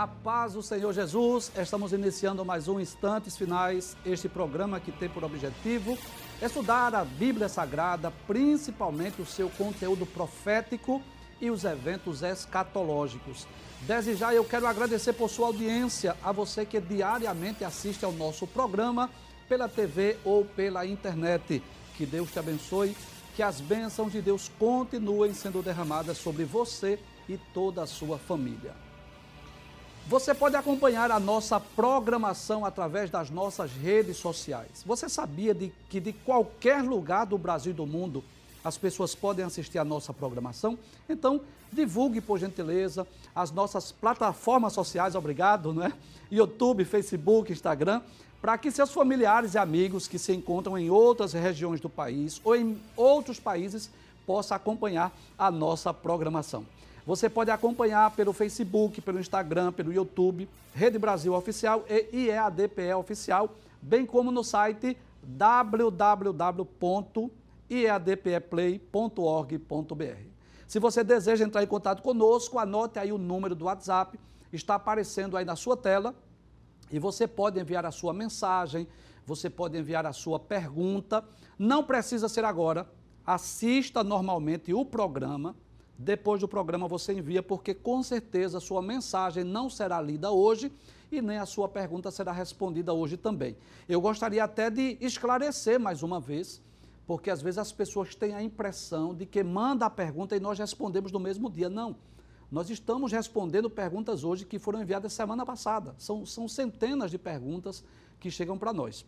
A paz do Senhor Jesus, estamos iniciando mais um Instantes Finais, este programa que tem por objetivo estudar a Bíblia Sagrada, principalmente o seu conteúdo profético e os eventos escatológicos. Desde já eu quero agradecer por sua audiência, a você que diariamente assiste ao nosso programa pela TV ou pela internet. Que Deus te abençoe, que as bênçãos de Deus continuem sendo derramadas sobre você e toda a sua família. Você pode acompanhar a nossa programação através das nossas redes sociais. Você sabia de que de qualquer lugar do Brasil e do mundo as pessoas podem assistir a nossa programação? Então, divulgue por gentileza as nossas plataformas sociais, obrigado, não é? YouTube, Facebook, Instagram, para que seus familiares e amigos que se encontram em outras regiões do país ou em outros países possam acompanhar a nossa programação. Você pode acompanhar pelo Facebook, pelo Instagram, pelo YouTube, Rede Brasil Oficial e IEADPE Oficial, bem como no site www.iadpeplay.org.br. Se você deseja entrar em contato conosco, anote aí o número do WhatsApp, está aparecendo aí na sua tela e você pode enviar a sua mensagem, você pode enviar a sua pergunta. Não precisa ser agora, assista normalmente o programa depois do programa você envia, porque com certeza a sua mensagem não será lida hoje e nem a sua pergunta será respondida hoje também. Eu gostaria até de esclarecer mais uma vez, porque às vezes as pessoas têm a impressão de que manda a pergunta e nós respondemos no mesmo dia. Não. Nós estamos respondendo perguntas hoje que foram enviadas semana passada. São, são centenas de perguntas que chegam para nós.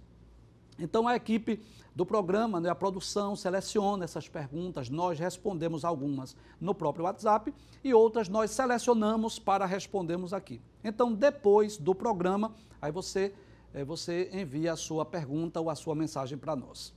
Então a equipe do programa, né, a produção seleciona essas perguntas, nós respondemos algumas no próprio WhatsApp e outras nós selecionamos para respondermos aqui. Então depois do programa, aí você, é, você envia a sua pergunta ou a sua mensagem para nós.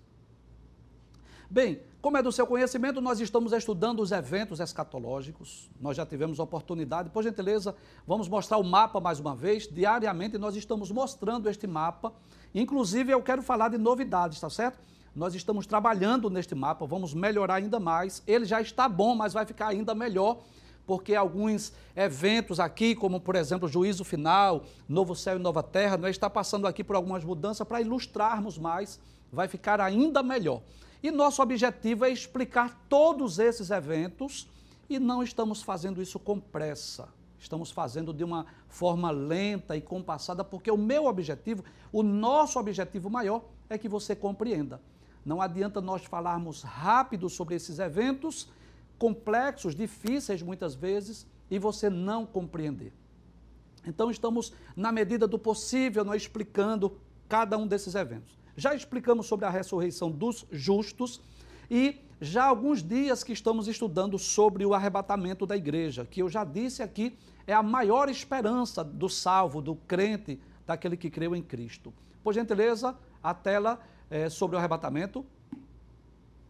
Bem, como é do seu conhecimento, nós estamos estudando os eventos escatológicos. Nós já tivemos oportunidade. Por gentileza, vamos mostrar o mapa mais uma vez. Diariamente nós estamos mostrando este mapa. Inclusive, eu quero falar de novidades, tá certo? Nós estamos trabalhando neste mapa, vamos melhorar ainda mais. Ele já está bom, mas vai ficar ainda melhor, porque alguns eventos aqui, como por exemplo o Juízo Final, Novo Céu e Nova Terra, nós está passando aqui por algumas mudanças para ilustrarmos mais, vai ficar ainda melhor. E nosso objetivo é explicar todos esses eventos e não estamos fazendo isso com pressa. Estamos fazendo de uma forma lenta e compassada, porque o meu objetivo, o nosso objetivo maior é que você compreenda. Não adianta nós falarmos rápido sobre esses eventos, complexos, difíceis muitas vezes, e você não compreender. Então, estamos, na medida do possível, nós explicando cada um desses eventos. Já explicamos sobre a ressurreição dos justos e já há alguns dias que estamos estudando sobre o arrebatamento da igreja, que eu já disse aqui, é a maior esperança do salvo, do crente, daquele que creu em Cristo. Por gentileza, a tela é, sobre o arrebatamento.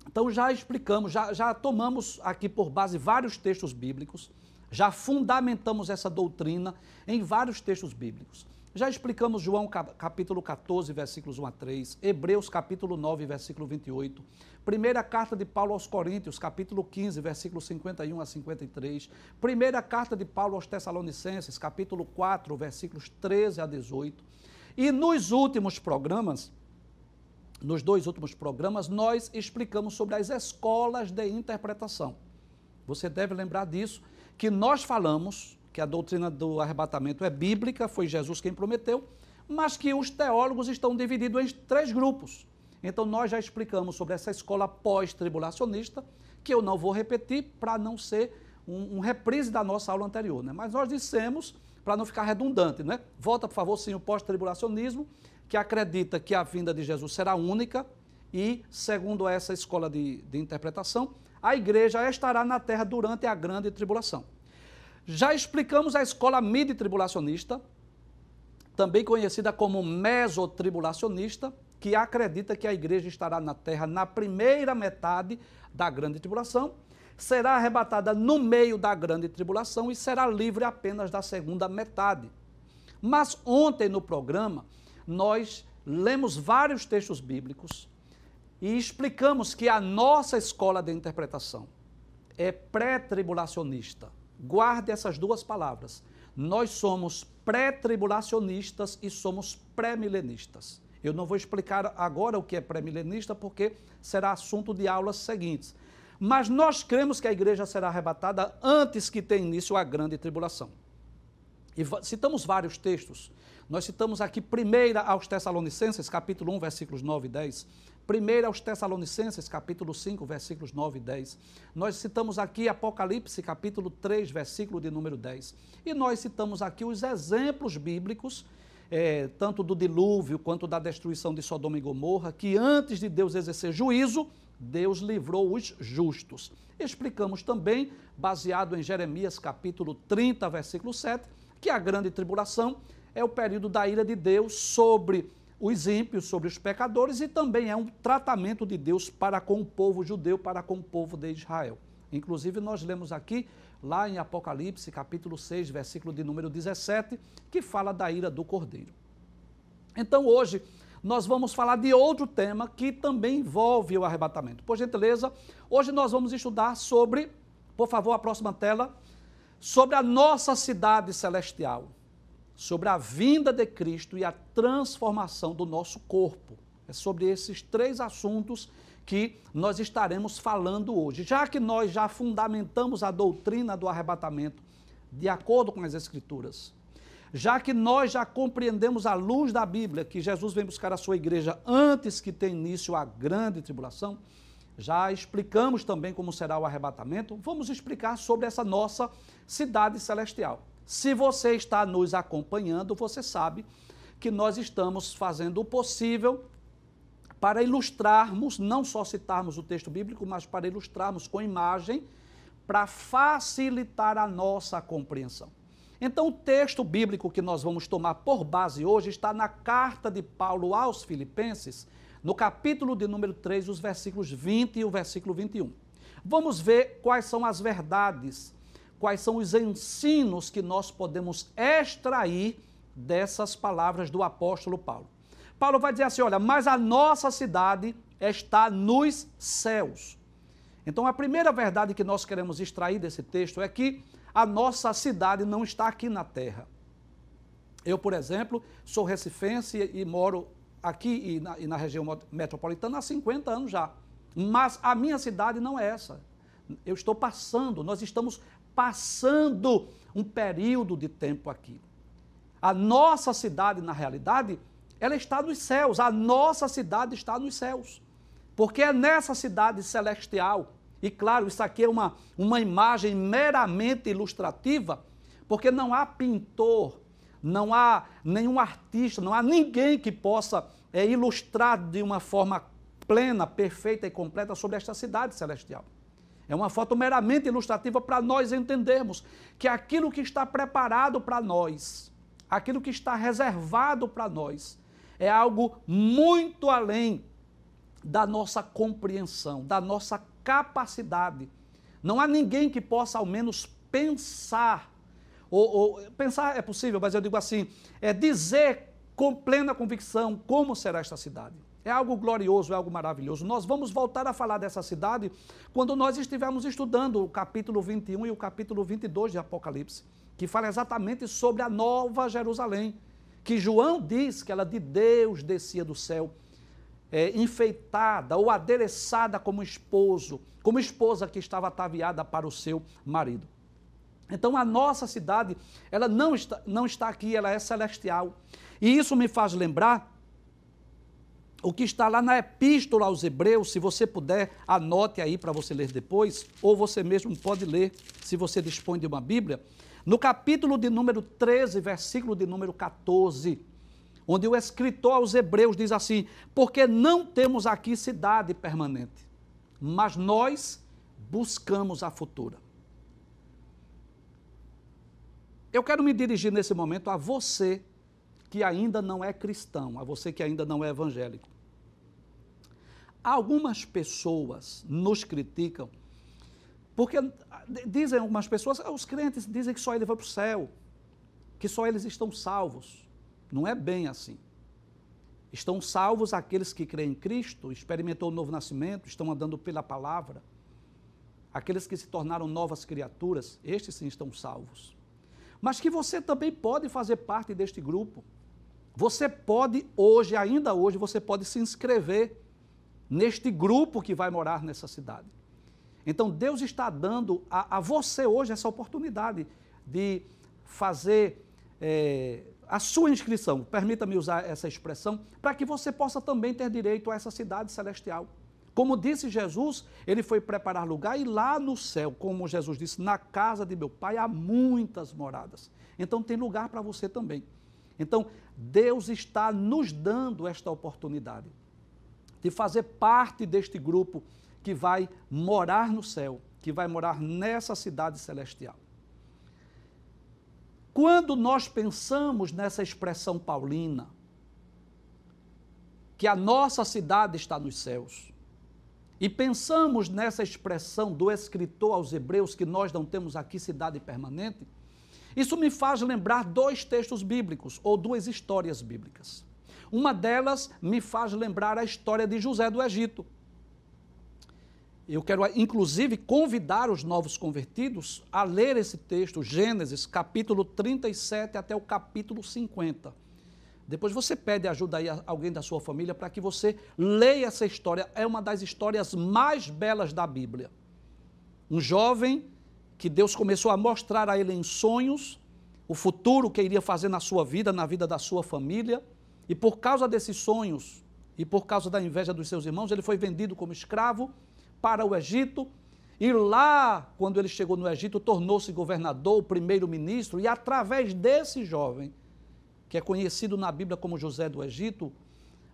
Então já explicamos, já, já tomamos aqui por base vários textos bíblicos, já fundamentamos essa doutrina em vários textos bíblicos. Já explicamos João capítulo 14, versículos 1 a 3, Hebreus capítulo 9, versículo 28, primeira carta de Paulo aos Coríntios, capítulo 15, versículos 51 a 53, primeira carta de Paulo aos Tessalonicenses, capítulo 4, versículos 13 a 18. E nos últimos programas, nos dois últimos programas, nós explicamos sobre as escolas de interpretação. Você deve lembrar disso, que nós falamos que a doutrina do arrebatamento é bíblica, foi Jesus quem prometeu, mas que os teólogos estão divididos em três grupos. Então, nós já explicamos sobre essa escola pós-tribulacionista, que eu não vou repetir para não ser um, um, reprise da nossa aula anterior. Né? Mas nós dissemos, para não ficar redundante, né? volta, por favor, sim, o pós-tribulacionismo, que acredita que a vinda de Jesus será única e, segundo essa escola de, de interpretação, a igreja estará na terra durante a grande tribulação. Já explicamos a escola midi-tribulacionista, também conhecida como mesotribulacionista, que acredita que a igreja estará na terra na primeira metade da grande tribulação, será arrebatada no meio da grande tribulação e será livre apenas da segunda metade. Mas ontem no programa, nós lemos vários textos bíblicos e explicamos que a nossa escola de interpretação é pré-tribulacionista. Guarde essas duas palavras. nós somos pré-tribulacionistas e somos pré-milenistas. Eu não vou explicar agora o que é pré-milenista, porque será assunto de aulas seguintes. Mas nós cremos que a igreja será arrebatada antes que tenha início a grande tribulação. E citamos vários textos. Nós citamos aqui primeira aos Tessalonicenses, capítulo 1, versículos 9 e 10. Primeira aos Tessalonicenses, capítulo 5, versículos 9 e 10. Nós citamos aqui Apocalipse, capítulo 3, versículo de número 10. E nós citamos aqui os exemplos bíblicos, é, tanto do dilúvio quanto da destruição de Sodoma e Gomorra, que antes de Deus exercer juízo, Deus livrou os justos. Explicamos também, baseado em Jeremias capítulo 30, versículo 7, que a grande tribulação é o período da ira de Deus sobre os ímpios, sobre os pecadores e também é um tratamento de Deus para com o povo judeu, para com o povo de Israel. Inclusive, nós lemos aqui, lá em Apocalipse, capítulo 6, versículo de número 17, que fala da ira do cordeiro. Então, hoje, nós vamos falar de outro tema que também envolve o arrebatamento. Por gentileza, hoje nós vamos estudar sobre, por favor, a próxima tela, sobre a nossa cidade celestial, sobre a vinda de Cristo e a transformação do nosso corpo. É sobre esses três assuntos que nós estaremos falando hoje. Já que nós já fundamentamos a doutrina do arrebatamento de acordo com as Escrituras, já que nós já compreendemos à luz da Bíblia que Jesus vem buscar a sua igreja antes que tenha início a grande tribulação, já explicamos também como será o arrebatamento, vamos explicar sobre essa nossa cidade celestial. Se você está nos acompanhando, você sabe que nós estamos fazendo o possível para ilustrarmos, não só citarmos o texto bíblico, mas para ilustrarmos com imagem, para facilitar a nossa compreensão. Então, o texto bíblico que nós vamos tomar por base hoje está na carta de Paulo aos Filipenses, no capítulo de número 3, os versículos 20 e o versículo 21. Vamos ver quais são as verdades, quais são os ensinos que nós podemos extrair dessas palavras do apóstolo Paulo. Paulo vai dizer assim: olha, mas a nossa cidade está nos céus. Então, a primeira verdade que nós queremos extrair desse texto é que a nossa cidade não está aqui na terra. Eu, por exemplo, sou recifense e moro aqui e na, e na, região metropolitana há 50 anos já. Mas a minha cidade não é essa. Eu estou passando, nós estamos passando um período de tempo aqui. A nossa cidade, na realidade, ela está nos céus. A nossa cidade está nos céus. Porque é nessa cidade celestial e claro, isso aqui é uma, uma imagem meramente ilustrativa, porque não há pintor, não há nenhum artista, não há ninguém que possa é, ilustrar de uma forma plena, perfeita e completa sobre esta cidade celestial. É uma foto meramente ilustrativa para nós entendermos que aquilo que está preparado para nós, aquilo que está reservado para nós, é algo muito além da nossa compreensão, da nossa capacidade. Não há ninguém que possa ao menos pensar, ou, ou, pensar é possível, mas eu digo assim, é dizer com plena convicção como será esta cidade. É algo glorioso, é algo maravilhoso. Nós vamos voltar a falar dessa cidade quando nós estivermos estudando o capítulo 21 e o capítulo 22 de Apocalipse, que fala exatamente sobre a nova Jerusalém, que João diz que ela de Deus descia do céu é, enfeitada ou adereçada como esposo, como esposa que estava ataviada para o seu marido. Então a nossa cidade, ela não está, não está aqui, ela é celestial. E isso me faz lembrar o que está lá na Epístola aos Hebreus, se você puder, anote aí para você ler depois, ou você mesmo pode ler, se você dispõe de uma Bíblia. No capítulo de número 13, versículo de número 14 onde o escritor aos Hebreus diz assim: Porque não temos aqui cidade permanente, mas nós buscamos a futura. Eu quero me dirigir nesse momento a você que ainda não é cristão, a você que ainda não é evangélico. Algumas pessoas nos criticam, porque dizem algumas pessoas, os crentes dizem que só ele vai para o céu, que só eles estão salvos. Não é bem assim. Estão salvos aqueles que creem em Cristo, experimentou o novo nascimento, estão andando pela palavra. Aqueles que se tornaram novas criaturas, estes sim estão salvos. mas que você também pode fazer parte deste grupo. Você pode hoje, ainda hoje, você pode se inscrever neste grupo que vai morar nessa cidade. Então Deus está dando a, a você hoje essa oportunidade de fazer é, a sua inscrição, permita-me usar essa expressão, para que você possa também ter direito a essa cidade celestial. Como disse Jesus, ele foi preparar lugar e lá no céu, como Jesus disse, na casa de meu pai há muitas moradas. Então tem lugar para você também. Então Deus está nos dando esta oportunidade de fazer parte deste grupo que vai morar no céu, que vai morar nessa cidade celestial. Quando nós pensamos nessa expressão paulina, que a nossa cidade está nos céus, e pensamos nessa expressão do escritor aos Hebreus, que nós não temos aqui cidade permanente, isso me faz lembrar dois textos bíblicos, ou duas histórias bíblicas. Uma delas me faz lembrar a história de José do Egito. Eu quero, inclusive, convidar os novos convertidos a ler esse texto, Gênesis, capítulo 37 até o capítulo 50. Depois você pede ajuda aí a alguém da sua família para que você leia essa história. É uma das histórias mais belas da Bíblia. Um jovem que Deus começou a mostrar a ele em sonhos o futuro que iria fazer na sua vida, na vida da sua família. E por causa desses sonhos e por causa da inveja dos seus irmãos, ele foi vendido como escravo para o Egito. E lá, quando ele chegou no Egito, tornou-se governador, primeiro-ministro, e através desse jovem, que é conhecido na Bíblia como José do Egito,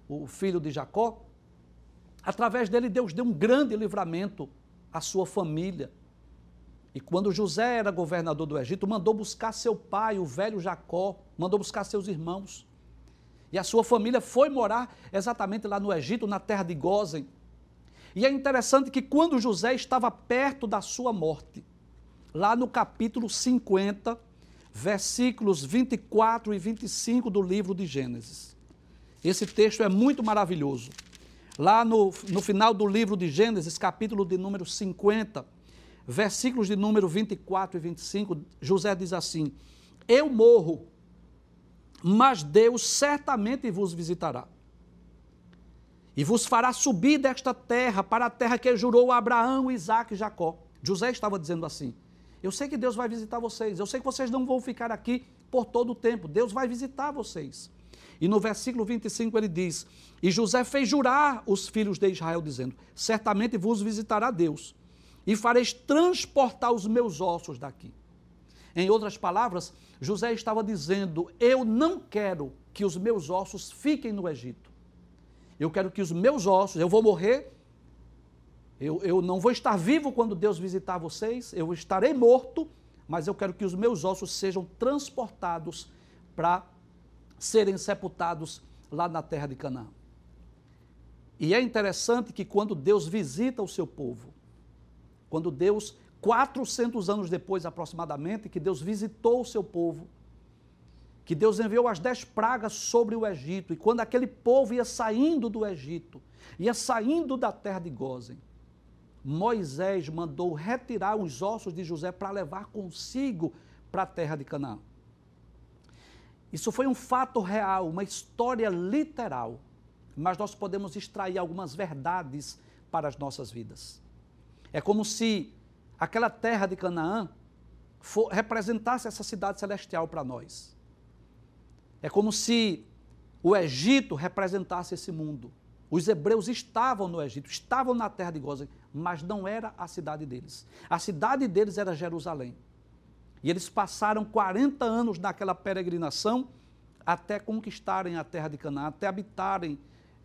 o filho de Jacó, através dele Deus deu um grande livramento à sua família. E quando José era governador do Egito, mandou buscar seu pai, o velho Jacó, mandou buscar seus irmãos. E a sua família foi morar exatamente lá no Egito, na terra de Gozen. E é interessante que quando José estava perto da sua morte, lá no capítulo 50, versículos 24 e 25 do livro de Gênesis. Esse texto é muito maravilhoso. Lá no, no final do livro de Gênesis, capítulo de número 50, versículos de número 24 e 25, José diz assim: Eu morro, mas Deus certamente vos visitará e vos fará subir desta terra para a terra que jurou a Abraão, Isaac e Jacó. José estava dizendo assim: Eu sei que Deus vai visitar vocês, eu sei que vocês não vão ficar aqui por todo o tempo, Deus vai visitar vocês. E no versículo 25 ele diz: E José fez jurar os filhos de Israel, dizendo: Certamente vos visitará Deus, e fareis transportar os meus ossos daqui. Em outras palavras, José estava dizendo: Eu não quero que os meus ossos fiquem no Egito. Eu quero que os meus ossos, eu vou morrer, eu, eu não vou estar vivo quando Deus visitar vocês, eu estarei morto, mas eu quero que os meus ossos sejam transportados para serem sepultados lá na terra de Canaã. E é interessante que quando Deus visita o seu povo, quando Deus, 400 anos depois aproximadamente, que Deus visitou o seu povo, que Deus enviou as dez pragas sobre o Egito, e quando aquele povo ia saindo do Egito, ia saindo da terra de Gozen, Moisés mandou retirar os ossos de José para levar consigo para a terra de Canaã. Isso foi um fato real, uma história literal, mas nós podemos extrair algumas verdades para as nossas vidas. É como se aquela terra de Canaã for, representasse essa cidade celestial para nós. É como se o Egito representasse esse mundo. Os hebreus estavam no Egito, estavam na terra de Gozem, mas não era a cidade deles. A cidade deles era Jerusalém. E eles passaram 40 anos naquela peregrinação até conquistarem a terra de Canaã, até habitarem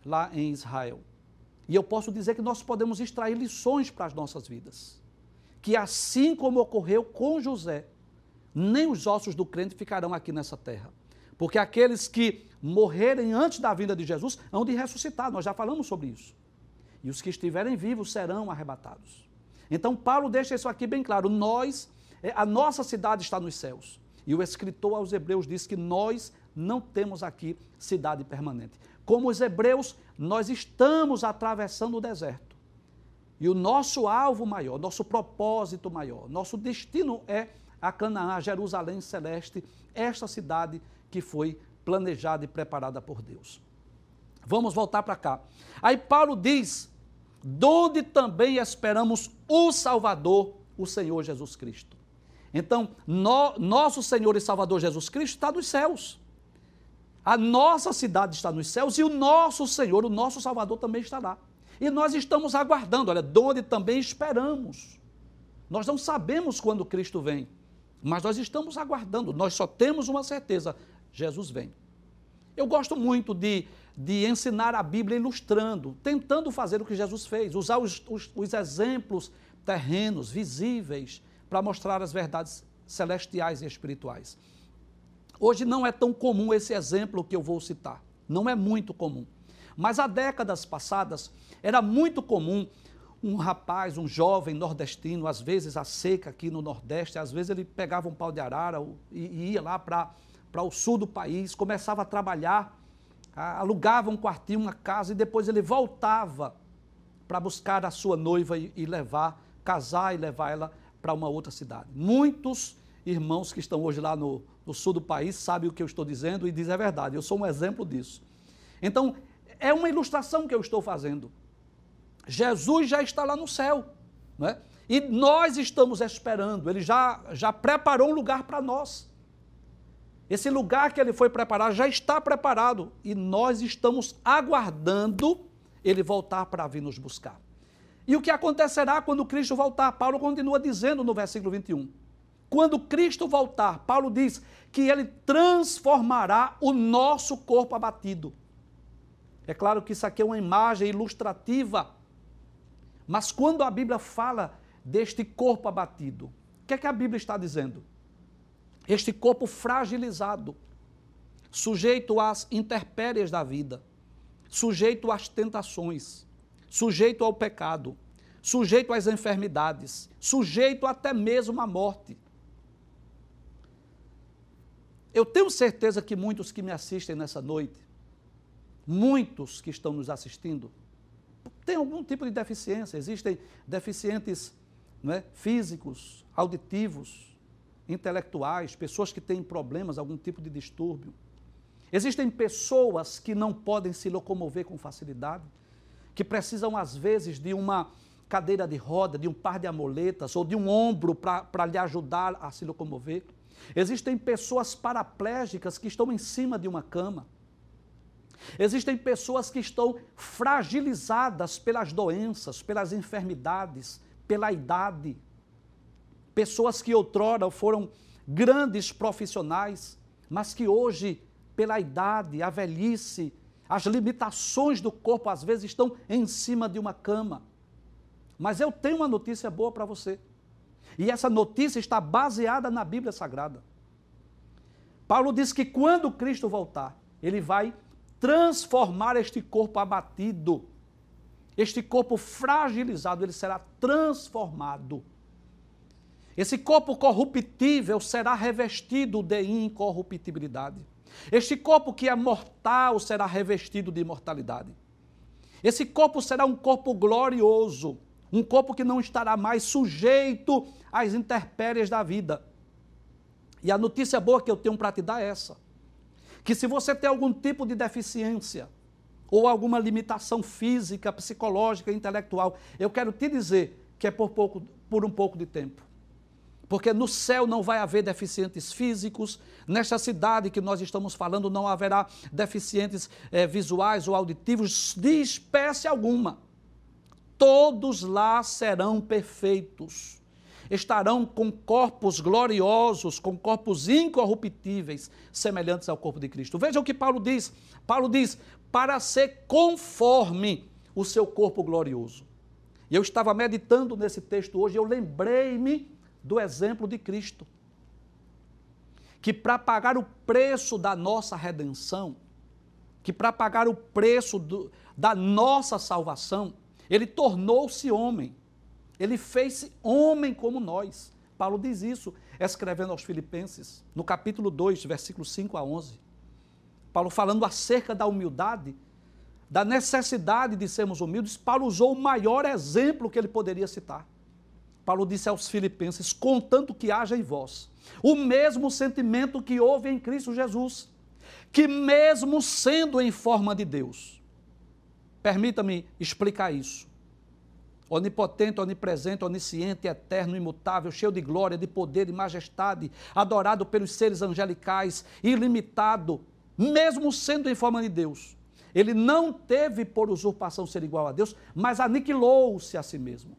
lá em Israel. E eu posso dizer que nós podemos extrair lições para as nossas vidas. Que assim como ocorreu com José, nem os ossos do crente ficarão aqui nessa terra. Porque aqueles que morrerem antes da vinda de Jesus hão de ressuscitar, nós já falamos sobre isso. E os que estiverem vivos serão arrebatados. Então, Paulo deixa isso aqui bem claro: nós, é, a nossa cidade está nos céus. E o escritor aos Hebreus diz que nós não temos aqui cidade permanente. Como os Hebreus, nós estamos atravessando o deserto. E o nosso alvo maior, nosso propósito maior, nosso destino é a Canaã, Jerusalém celeste, esta cidade que foi planejada e preparada por Deus. Vamos voltar para cá. Aí Paulo diz: donde também esperamos o Salvador, o Senhor Jesus Cristo. Então, no, nosso Senhor e Salvador Jesus Cristo está nos céus. A nossa cidade está nos céus e o nosso Senhor, o nosso Salvador também está lá. E nós estamos aguardando, olha, donde também esperamos. Nós não sabemos quando Cristo vem, mas nós estamos aguardando. Nós só temos uma certeza: Jesus vem. Eu gosto muito de, de ensinar a Bíblia ilustrando, tentando fazer o que Jesus fez, usar os, os, os exemplos terrenos, visíveis, para mostrar as verdades celestiais e espirituais. Hoje não é tão comum esse exemplo que eu vou citar, não é muito comum. Mas há décadas passadas era muito comum um rapaz, um jovem nordestino, às vezes a seca aqui no Nordeste, às vezes ele pegava um pau de arara e ia lá para o sul do país, começava a trabalhar, alugava um quartinho, uma casa e depois ele voltava para buscar a sua noiva e, e levar, casar e levar ela para uma outra cidade. Muitos irmãos que estão hoje lá no, no sul do país sabem o que eu estou dizendo e dizem é verdade, eu sou um exemplo disso. Então, é uma ilustração que eu estou fazendo. Jesus já está lá no céu, né? e nós estamos esperando, ele já, já preparou um lugar para nós. Esse lugar que ele foi preparar já está preparado e nós estamos aguardando ele voltar para vir nos buscar. E o que acontecerá quando Cristo voltar? Paulo continua dizendo no versículo 21. Quando Cristo voltar, Paulo diz que ele transformará o nosso corpo abatido. É claro que isso aqui é uma imagem ilustrativa, mas quando a Bíblia fala deste corpo abatido, o que é que a Bíblia está dizendo? Este corpo fragilizado, sujeito às intempéries da vida, sujeito às tentações, sujeito ao pecado, sujeito às enfermidades, sujeito até mesmo à morte. Eu tenho certeza que muitos que me assistem nessa noite, muitos que estão nos assistindo, têm algum tipo de deficiência. Existem deficientes é, físicos, auditivos, intelectuais, pessoas que têm problemas, algum tipo de distúrbio. Existem pessoas que não podem se locomover com facilidade que precisam, às vezes, de uma cadeira de roda, de um par de amuletas ou de um ombro para lhe ajudar a se locomover. Existem pessoas paraplégicas que estão em cima de uma cama. Existem pessoas que estão fragilizadas pelas doenças, pelas enfermidades, pela idade. Pessoas que outrora foram grandes profissionais, mas que hoje, pela idade, a velhice, as limitações do corpo às vezes estão em cima de uma cama. Mas eu tenho uma notícia boa para você. E essa notícia está baseada na Bíblia Sagrada. Paulo diz que quando Cristo voltar, ele vai transformar este corpo abatido, este corpo fragilizado, ele será transformado. Esse corpo corruptível será revestido de incorruptibilidade. Este corpo que é mortal será revestido de imortalidade. Esse corpo será um corpo glorioso, um corpo que não estará mais sujeito às intempéries da vida. E a notícia boa que eu tenho para te dar é essa: que se você tem algum tipo de deficiência, ou alguma limitação física, psicológica, intelectual, eu quero te dizer que é por, pouco, por um pouco de tempo. Porque no céu não vai haver deficientes físicos, nesta cidade que nós estamos falando não haverá deficientes é, visuais ou auditivos de espécie alguma. Todos lá serão perfeitos. Estarão com corpos gloriosos, com corpos incorruptíveis, semelhantes ao corpo de Cristo. Veja o que Paulo diz. Paulo diz: para ser conforme o seu corpo glorioso. E eu estava meditando nesse texto hoje, eu lembrei-me do exemplo de Cristo. Que para pagar o preço da nossa redenção, que para pagar o preço do, da nossa salvação, ele tornou-se homem. Ele fez-se homem como nós. Paulo diz isso, escrevendo aos Filipenses, no capítulo 2, versículos 5 a 11. Paulo falando acerca da humildade, da necessidade de sermos humildes, Paulo usou o maior exemplo que ele poderia citar. Paulo disse aos Filipenses: contanto que haja em vós o mesmo sentimento que houve em Cristo Jesus, que mesmo sendo em forma de Deus, permita-me explicar isso. Onipotente, onipresente, onisciente, eterno, imutável, cheio de glória, de poder e majestade, adorado pelos seres angelicais, ilimitado, mesmo sendo em forma de Deus. Ele não teve por usurpação ser igual a Deus, mas aniquilou-se a si mesmo.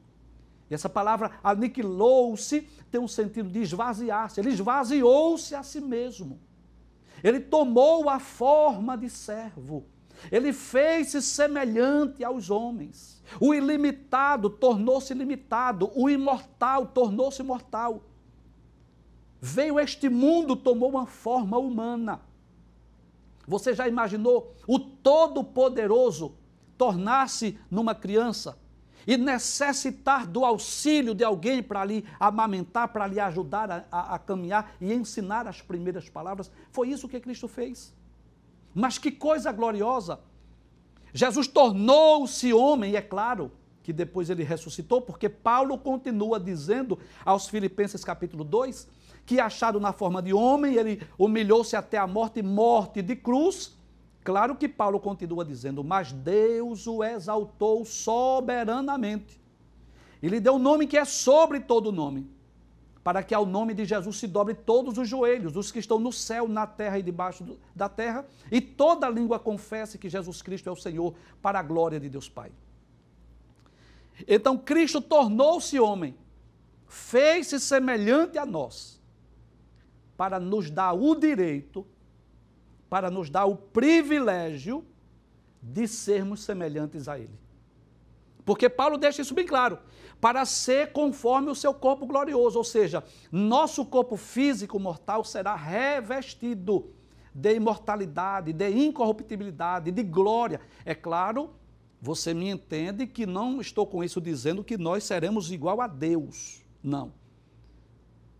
E essa palavra aniquilou-se tem um sentido de esvaziar-se. Ele esvaziou-se a si mesmo. Ele tomou a forma de servo. Ele fez-se semelhante aos homens. O ilimitado tornou-se limitado. O imortal tornou-se mortal. Veio este mundo, tomou uma forma humana. Você já imaginou o Todo-Poderoso tornar-se numa criança? e necessitar do auxílio de alguém para lhe amamentar, para lhe ajudar a, a, a, caminhar e ensinar as primeiras palavras. Foi isso que Cristo fez. Mas que coisa gloriosa! Jesus tornou-se homem, e é claro que depois ele ressuscitou, porque Paulo continua dizendo aos Filipenses capítulo 2 que achado na forma de homem, ele humilhou-se até a morte, morte de cruz, Claro que Paulo continua dizendo, mas Deus o exaltou soberanamente. E lhe deu um nome que é sobre todo nome, para que ao nome de Jesus se dobre todos os joelhos, os que estão no céu, na terra e debaixo da terra, e toda língua confesse que Jesus Cristo é o Senhor, para a glória de Deus Pai. Então Cristo tornou-se homem, fez-se semelhante a nós, para nos dar o direito para nos dar o privilégio de sermos semelhantes a Ele. Porque Paulo deixa isso bem claro. Para ser conforme o seu corpo glorioso, ou seja, nosso corpo físico mortal será revestido de imortalidade, de incorruptibilidade, de glória. É claro, você me entende que não estou com isso dizendo que nós seremos igual a Deus. Não.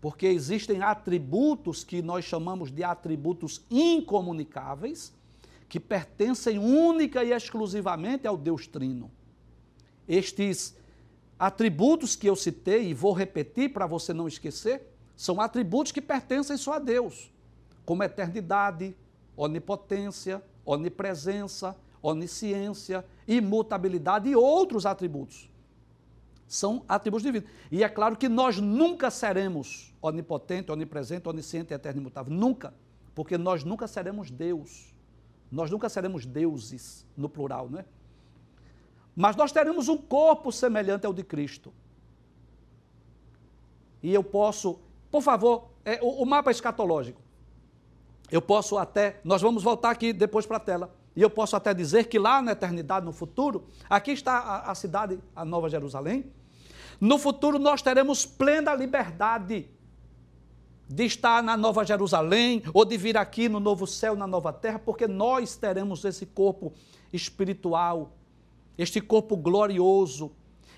Porque existem atributos que nós chamamos de atributos incomunicáveis, que pertencem única e exclusivamente ao Deus Trino. Estes atributos que eu citei, e vou repetir para você não esquecer, são atributos que pertencem só a Deus, como eternidade, onipotência, onipresença, onisciência, imutabilidade e outros atributos são atributos divinos. E é claro que nós nunca seremos onipotente, onipresente, onisciente, eterno e imutável. Nunca. Porque nós nunca seremos Deus. Nós nunca seremos deuses, no plural, não é? Mas nós teremos um corpo semelhante ao de Cristo. E eu posso, por favor, é, o, o mapa escatológico. Eu posso até, nós vamos voltar aqui depois para a tela. E eu posso até dizer que lá na eternidade, no futuro, aqui está a, a cidade, a Nova Jerusalém. No futuro nós teremos plena liberdade de estar na Nova Jerusalém ou de vir aqui no novo céu, na nova terra, porque nós teremos esse corpo espiritual, este corpo glorioso,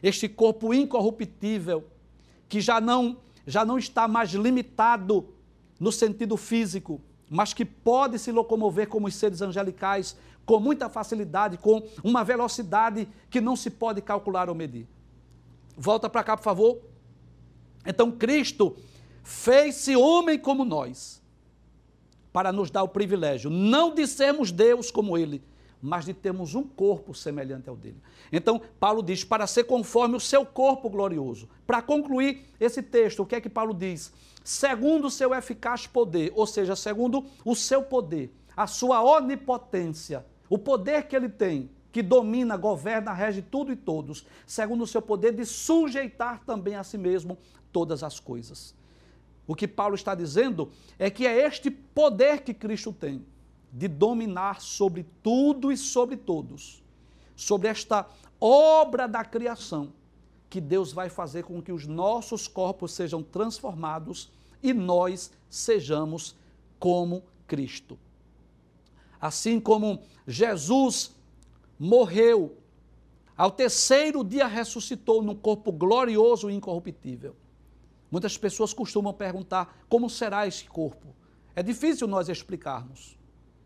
este corpo incorruptível, que já não já não está mais limitado no sentido físico, mas que pode se locomover como os seres angelicais com muita facilidade, com uma velocidade que não se pode calcular ou medir. Volta para cá, por favor. Então, Cristo fez-se homem como nós, para nos dar o privilégio, não de sermos Deus como Ele, mas de termos um corpo semelhante ao dele. Então, Paulo diz: para ser conforme o seu corpo glorioso. Para concluir esse texto, o que é que Paulo diz? Segundo o seu eficaz poder, ou seja, segundo o seu poder, a sua onipotência, o poder que ele tem, que domina, governa, rege tudo e todos, segundo o seu poder de sujeitar também a si mesmo todas as coisas. O que Paulo está dizendo é que é este poder que Cristo tem de dominar sobre tudo e sobre todos, sobre esta obra da criação, que Deus vai fazer com que os nossos corpos sejam transformados e nós sejamos como Cristo. Assim como Jesus morreu, ao terceiro dia ressuscitou num corpo glorioso e incorruptível. Muitas pessoas costumam perguntar como será esse corpo. É difícil nós explicarmos,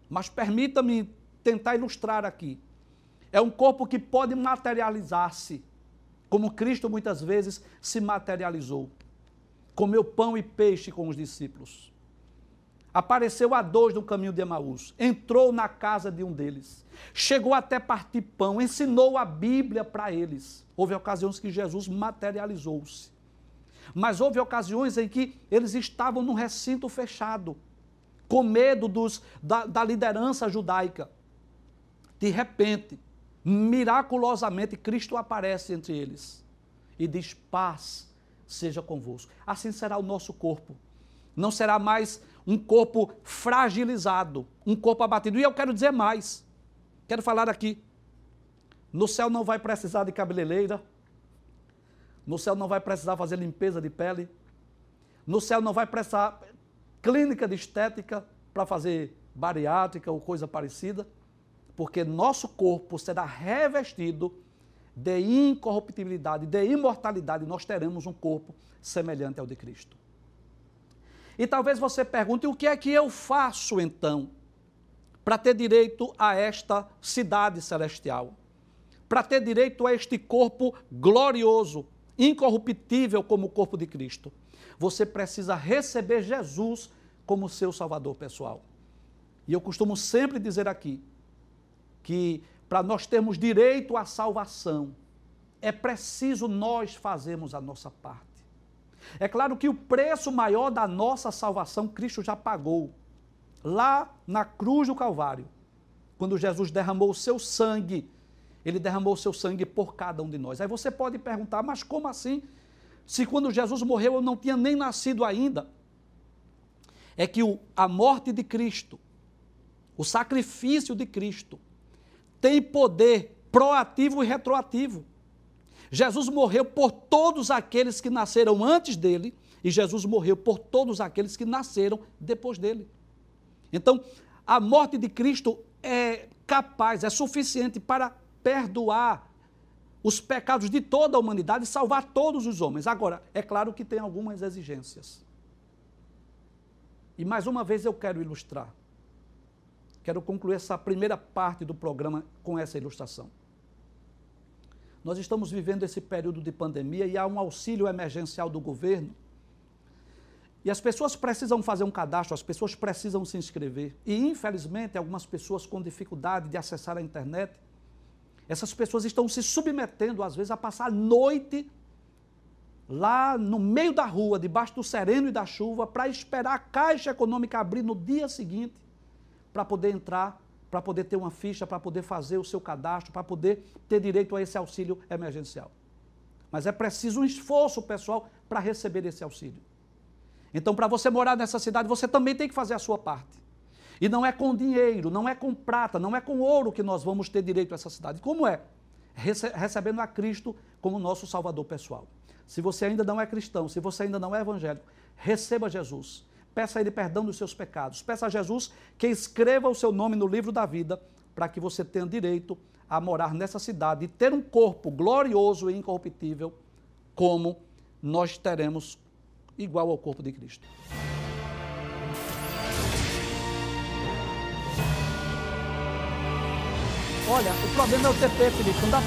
mas permita-me tentar ilustrar aqui. É um corpo que pode materializar-se como Cristo muitas vezes se materializou. Comeu pão e peixe com os discípulos. Apareceu a dois no caminho de Emaús. Entrou na casa de um deles. Chegou até partir pão. Ensinou a Bíblia para eles. Houve ocasiões que Jesus materializou-se. Mas houve ocasiões em que eles estavam num recinto fechado, com medo dos, da, da liderança judaica. De repente, miraculosamente Cristo aparece entre eles e diz: paz seja convosco. Assim será o nosso corpo. Não será mais um corpo fragilizado, um corpo abatido. E eu quero dizer mais. Quero falar aqui. No céu não vai precisar de cabeleireira. No céu não vai precisar fazer limpeza de pele. No céu não vai precisar clínica de estética para fazer bariátrica ou coisa parecida porque nosso corpo será revestido de incorruptibilidade, de imortalidade, nós teremos um corpo semelhante ao de Cristo. E talvez você pergunte: o que é que eu faço então para ter direito a esta cidade celestial? Para ter direito a este corpo glorioso, incorruptível como o corpo de Cristo? Você precisa receber Jesus como seu Salvador pessoal. E eu costumo sempre dizer aqui que para nós termos direito à salvação, é preciso nós fazermos a nossa parte. É claro que o preço maior da nossa salvação Cristo já pagou. Lá na cruz do Calvário, quando Jesus derramou o seu sangue, ele derramou o seu sangue por cada um de nós. Aí você pode perguntar, mas como assim? Se quando Jesus morreu eu não tinha nem nascido ainda. É que o, a morte de Cristo, o sacrifício de Cristo, tem poder proativo e retroativo. Jesus morreu por todos aqueles que nasceram antes dele e Jesus morreu por todos aqueles que nasceram depois dele. Então, a morte de Cristo é capaz, é suficiente para perdoar os pecados de toda a humanidade e salvar todos os homens. Agora, é claro que tem algumas exigências. E mais uma vez eu quero ilustrar. Quero concluir essa primeira parte do programa com essa ilustração. Nós estamos vivendo esse período de pandemia e há um auxílio emergencial do governo. E as pessoas precisam fazer um cadastro, as pessoas precisam se inscrever. E, infelizmente, algumas pessoas com dificuldade de acessar a internet, essas pessoas estão se submetendo, às vezes, a passar a noite lá no meio da rua, debaixo do sereno e da chuva, para esperar a Caixa Econômica abrir no dia seguinte para poder entrar, para poder ter uma ficha, para poder fazer o seu cadastro, para poder ter direito a esse auxílio emergencial. Mas é preciso um esforço pessoal para receber esse auxílio. Então, para você morar nessa cidade, você também tem que fazer a sua parte. E não é com dinheiro, não é com prata, não é com ouro que nós vamos ter direito a essa cidade. Como é? Rece recebendo a Cristo como nosso Salvador pessoal. Se você ainda não é cristão, se você ainda não é evangélico, receba Jesus peça a Ele perdão dos seus pecados. Peça a Jesus que escreva o seu nome no livro da vida, para que você tenha direito a morar nessa cidade e ter um corpo glorioso e incorruptível, como nós teremos igual ao corpo de Cristo. Olha, o problema é o TP, Felipe. Não dá